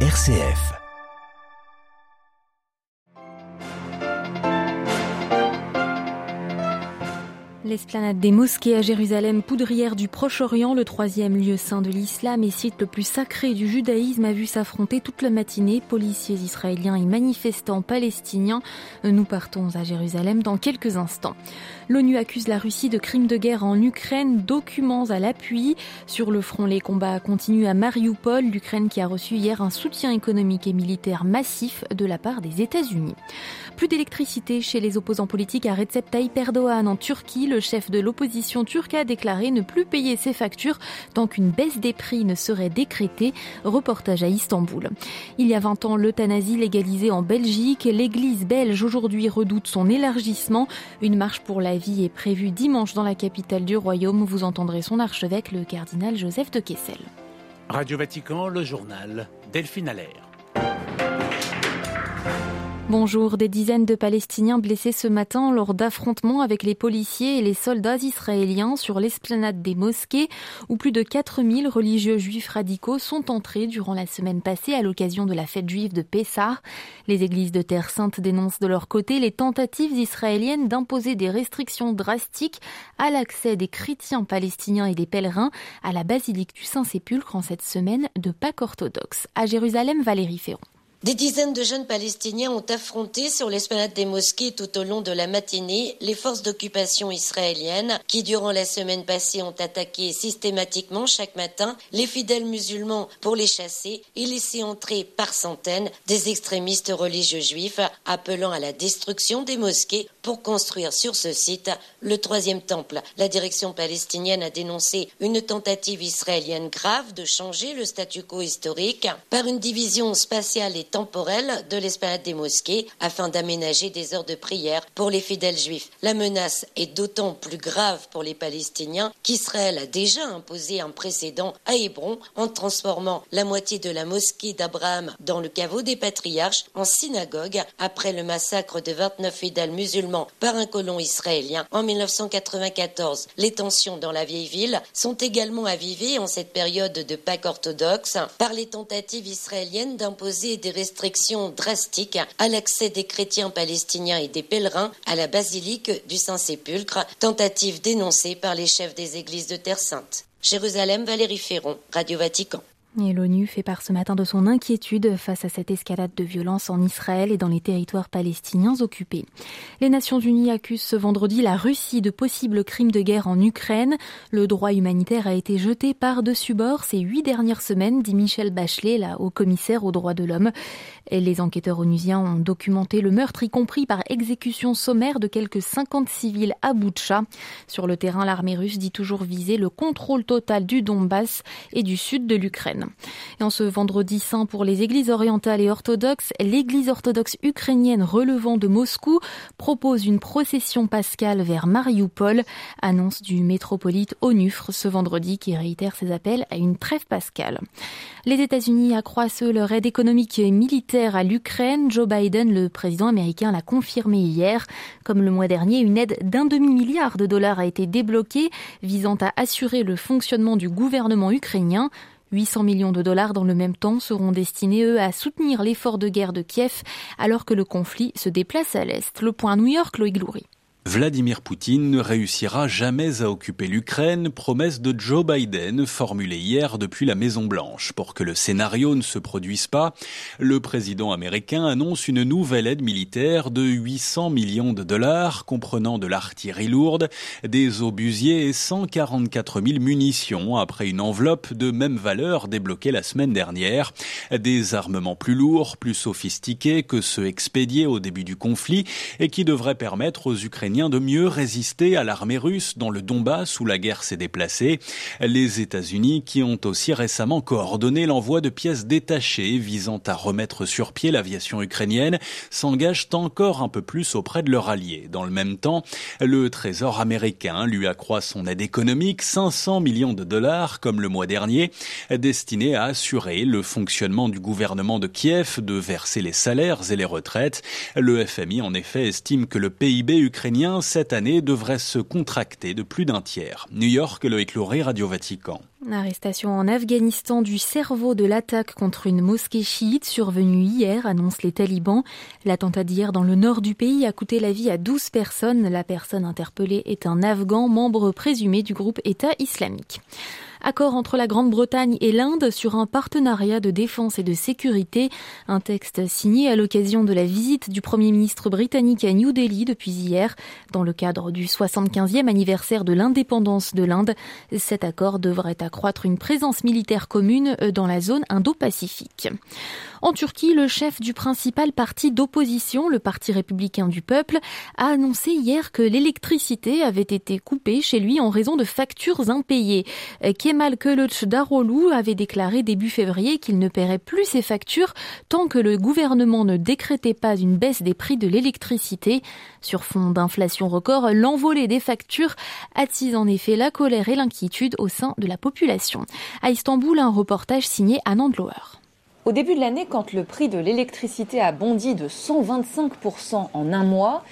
RCF. L'esplanade des mosquées à Jérusalem, poudrière du Proche-Orient, le troisième lieu saint de l'islam et site le plus sacré du judaïsme, a vu s'affronter toute la matinée policiers israéliens et manifestants palestiniens. Nous partons à Jérusalem dans quelques instants. L'ONU accuse la Russie de crimes de guerre en Ukraine, documents à l'appui. Sur le front, les combats continuent à Mariupol, l'Ukraine qui a reçu hier un soutien économique et militaire massif de la part des États-Unis. Plus d'électricité chez les opposants politiques à Recep Tayyip Erdogan en Turquie. Chef de l'opposition turque a déclaré ne plus payer ses factures tant qu'une baisse des prix ne serait décrétée. Reportage à Istanbul. Il y a 20 ans, l'euthanasie légalisée en Belgique. L'église belge aujourd'hui redoute son élargissement. Une marche pour la vie est prévue dimanche dans la capitale du royaume. Vous entendrez son archevêque, le cardinal Joseph de Kessel. Radio Vatican, le journal Delphine Allaire. Bonjour, des dizaines de Palestiniens blessés ce matin lors d'affrontements avec les policiers et les soldats israéliens sur l'esplanade des mosquées où plus de 4000 religieux juifs radicaux sont entrés durant la semaine passée à l'occasion de la fête juive de Pessah. Les églises de Terre Sainte dénoncent de leur côté les tentatives israéliennes d'imposer des restrictions drastiques à l'accès des chrétiens palestiniens et des pèlerins à la basilique du Saint-Sépulcre en cette semaine de Pâques orthodoxe. À Jérusalem, Valérie Ferron. Des dizaines de jeunes Palestiniens ont affronté sur l'esplanade des mosquées tout au long de la matinée les forces d'occupation israéliennes qui, durant la semaine passée, ont attaqué systématiquement chaque matin les fidèles musulmans pour les chasser et laisser entrer par centaines des extrémistes religieux juifs appelant à la destruction des mosquées pour construire sur ce site le troisième temple. La direction palestinienne a dénoncé une tentative israélienne grave de changer le statu quo historique par une division spatiale et temporelle de l'esplanade des mosquées afin d'aménager des heures de prière pour les fidèles juifs. La menace est d'autant plus grave pour les Palestiniens qu'Israël a déjà imposé un précédent à Hébron en transformant la moitié de la mosquée d'Abraham dans le caveau des patriarches en synagogue après le massacre de 29 fidèles musulmans par un colon israélien en 1994. Les tensions dans la vieille ville sont également avivées en cette période de Pâques orthodoxe par les tentatives israéliennes d'imposer des restrictions drastiques à l'accès des chrétiens palestiniens et des pèlerins à la basilique du Saint-Sépulcre, tentative dénoncée par les chefs des églises de Terre Sainte. Jérusalem, Valérie Ferron, Radio Vatican. L'ONU fait part ce matin de son inquiétude face à cette escalade de violence en Israël et dans les territoires palestiniens occupés. Les Nations Unies accusent ce vendredi la Russie de possibles crimes de guerre en Ukraine. Le droit humanitaire a été jeté par-dessus bord ces huit dernières semaines, dit Michel Bachelet, la haut commissaire aux droits de l'homme. Les enquêteurs onusiens ont documenté le meurtre, y compris par exécution sommaire de quelques 50 civils à Boutcha. Sur le terrain, l'armée russe dit toujours viser le contrôle total du Donbass et du sud de l'Ukraine. Et en ce vendredi saint pour les églises orientales et orthodoxes, l'église orthodoxe ukrainienne relevant de Moscou propose une procession pascale vers Mariupol, annonce du métropolite Onufre ce vendredi qui réitère ses appels à une trêve pascale. Les États-Unis accroissent leur aide économique et militaire à l'Ukraine. Joe Biden, le président américain, l'a confirmé hier. Comme le mois dernier, une aide d'un demi-milliard de dollars a été débloquée visant à assurer le fonctionnement du gouvernement ukrainien. 800 millions de dollars dans le même temps seront destinés, eux, à soutenir l'effort de guerre de Kiev alors que le conflit se déplace à l'Est. Le point New York, Loïc. Vladimir Poutine ne réussira jamais à occuper l'Ukraine, promesse de Joe Biden formulée hier depuis la Maison Blanche. Pour que le scénario ne se produise pas, le président américain annonce une nouvelle aide militaire de 800 millions de dollars, comprenant de l'artillerie lourde, des obusiers et 144 000 munitions, après une enveloppe de même valeur débloquée la semaine dernière. Des armements plus lourds, plus sophistiqués que ceux expédiés au début du conflit et qui devraient permettre aux Ukrainiens de mieux résister à l'armée russe dans le Donbass où la guerre s'est déplacée. Les États-Unis, qui ont aussi récemment coordonné l'envoi de pièces détachées visant à remettre sur pied l'aviation ukrainienne, s'engagent encore un peu plus auprès de leurs alliés. Dans le même temps, le Trésor américain lui accroît son aide économique 500 millions de dollars comme le mois dernier, destiné à assurer le fonctionnement du gouvernement de Kiev, de verser les salaires et les retraites. Le FMI en effet estime que le PIB ukrainien cette année devrait se contracter de plus d'un tiers. New York, le éclairé Radio Vatican. Arrestation en Afghanistan du cerveau de l'attaque contre une mosquée chiite survenue hier, annoncent les talibans. L'attentat d'hier dans le nord du pays a coûté la vie à 12 personnes. La personne interpellée est un Afghan membre présumé du groupe État islamique. Accord entre la Grande-Bretagne et l'Inde sur un partenariat de défense et de sécurité. Un texte signé à l'occasion de la visite du Premier ministre britannique à New Delhi depuis hier. Dans le cadre du 75e anniversaire de l'indépendance de l'Inde, cet accord devrait accroître une présence militaire commune dans la zone Indo-Pacifique. En Turquie, le chef du principal parti d'opposition, le Parti républicain du peuple, a annoncé hier que l'électricité avait été coupée chez lui en raison de factures impayées. Kemal Kılıçdaroğlu avait déclaré début février qu'il ne paierait plus ses factures tant que le gouvernement ne décrétait pas une baisse des prix de l'électricité. Sur fond d'inflation record, l'envolée des factures attise en effet la colère et l'inquiétude au sein de la population. À Istanbul, un reportage signé Anand Lower. Au début de l'année, quand le prix de l'électricité a bondi de 125% en un mois,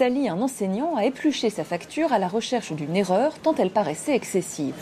Sally, un enseignant, a épluché sa facture à la recherche d'une erreur tant elle paraissait excessive.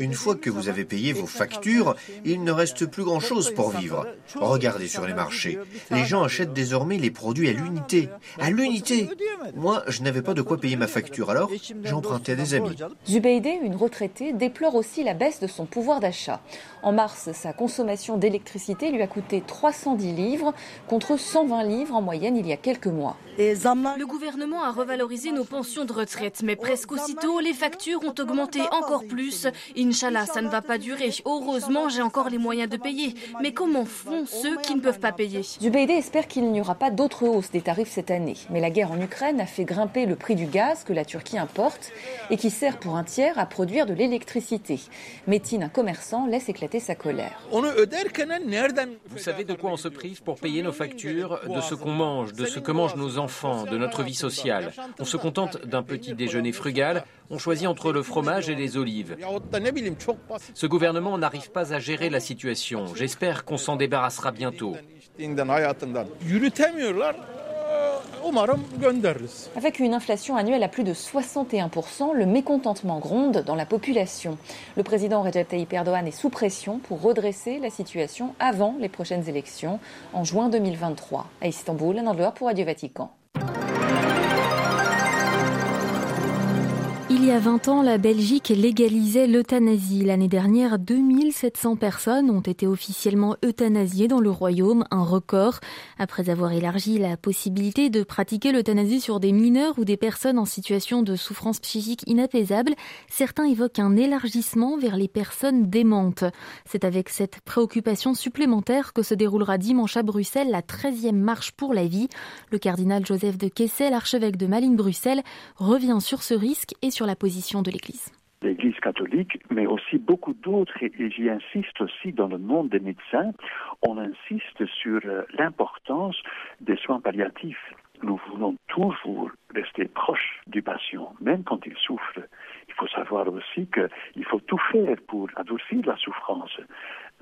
Une fois que vous avez payé vos factures, il ne reste plus grand-chose pour vivre. Regardez sur les marchés. Les gens achètent désormais les produits à l'unité. À l'unité Moi, je n'avais pas de quoi payer ma facture, alors j'empruntais à des amis. Zubeide, une retraitée, déplore aussi la baisse de son pouvoir d'achat. En mars, sa consommation d'électricité lui a coûté 310 livres contre 120 livres en moyenne il y a quelques mois. Le gouvernement a revalorisé nos pensions de retraite, mais presque aussitôt, les factures ont augmenté encore plus. Inch'Allah, ça ne va pas durer. Heureusement, j'ai encore les moyens de payer. Mais comment font ceux qui ne peuvent pas payer Zubeide espère qu'il n'y aura pas d'autre hausse des tarifs cette année. Mais la guerre en Ukraine a fait grimper le prix du gaz que la Turquie importe et qui sert pour un tiers à produire de l'électricité. Métine, un commerçant, laisse éclater sa colère. Vous savez de quoi on se prive pour payer nos factures, de ce qu'on mange, de ce que mangent nos enfants, de notre vie sociale. On se contente d'un petit déjeuner frugal, on choisit entre le fromage et les olives. Ce gouvernement n'arrive pas à gérer la situation. J'espère qu'on s'en débarrassera bientôt. Avec une inflation annuelle à plus de 61%, le mécontentement gronde dans la population. Le président Recep Tayyip Erdogan est sous pression pour redresser la situation avant les prochaines élections en juin 2023. À Istanbul, un pour Radio Vatican. Il y a 20 ans, la Belgique légalisait l'euthanasie. L'année dernière, 2700 personnes ont été officiellement euthanasiées dans le royaume, un record. Après avoir élargi la possibilité de pratiquer l'euthanasie sur des mineurs ou des personnes en situation de souffrance psychique inapaisable, certains évoquent un élargissement vers les personnes démentes. C'est avec cette préoccupation supplémentaire que se déroulera dimanche à Bruxelles la 13e marche pour la vie. Le cardinal Joseph de Kessel, archevêque de Malines-Bruxelles, revient sur ce risque et sur la position de l'Église l'Église catholique, mais aussi beaucoup d'autres, et j'y insiste aussi dans le monde des médecins, on insiste sur euh, l'importance des soins palliatifs. Nous voulons toujours rester proche du patient, même quand il souffre. Il faut savoir aussi qu'il faut tout faire pour adoucir la souffrance,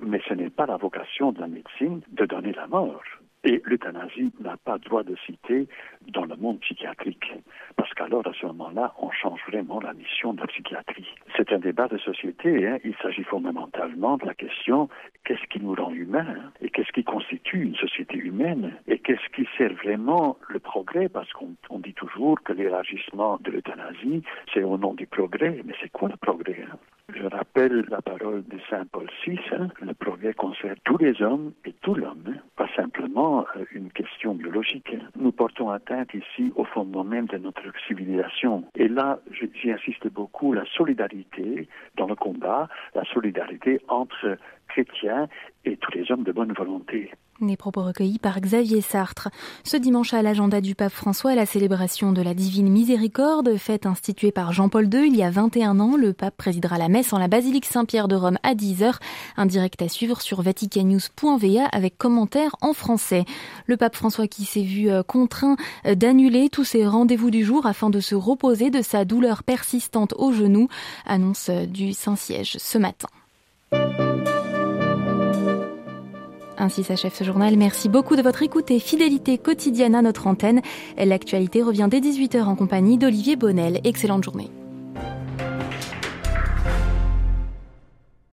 mais ce n'est pas la vocation de la médecine de donner la mort. Et l'euthanasie n'a pas droit de citer dans le monde psychiatrique, parce qu'alors à ce moment-là, on change vraiment la mission de la psychiatrie. C'est un débat de société, hein. il s'agit fondamentalement de la question qu'est-ce qui nous rend humains hein, et qu'est-ce qui constitue une société humaine et qu'est-ce qui sert vraiment le progrès, parce qu'on dit toujours que l'élargissement de l'euthanasie, c'est au nom du progrès, mais c'est quoi le progrès hein? Je rappelle la parole de Saint Paul VI, le progrès concerne tous les hommes et tout l'homme, euh, une question biologique. Nous portons atteinte ici au fondement même de notre civilisation. Et là, j'y insiste beaucoup, la solidarité dans le combat, la solidarité entre chrétiens et tous les hommes de bonne volonté. Des propos recueillis par Xavier Sartre. Ce dimanche à l'agenda du pape François, la célébration de la divine miséricorde, fête instituée par Jean-Paul II il y a 21 ans. Le pape présidera la messe en la basilique Saint-Pierre de Rome à 10h. Un direct à suivre sur vaticannews.va avec commentaires en français. Le pape François qui s'est vu euh, contraint euh, d'annuler tous ses rendez-vous du jour afin de se reposer de sa douleur persistante au genou. Annonce euh, du Saint-Siège ce matin. Ainsi s'achève ce journal. Merci beaucoup de votre écoute et fidélité quotidienne à notre antenne. L'actualité revient dès 18h en compagnie d'Olivier Bonnel. Excellente journée.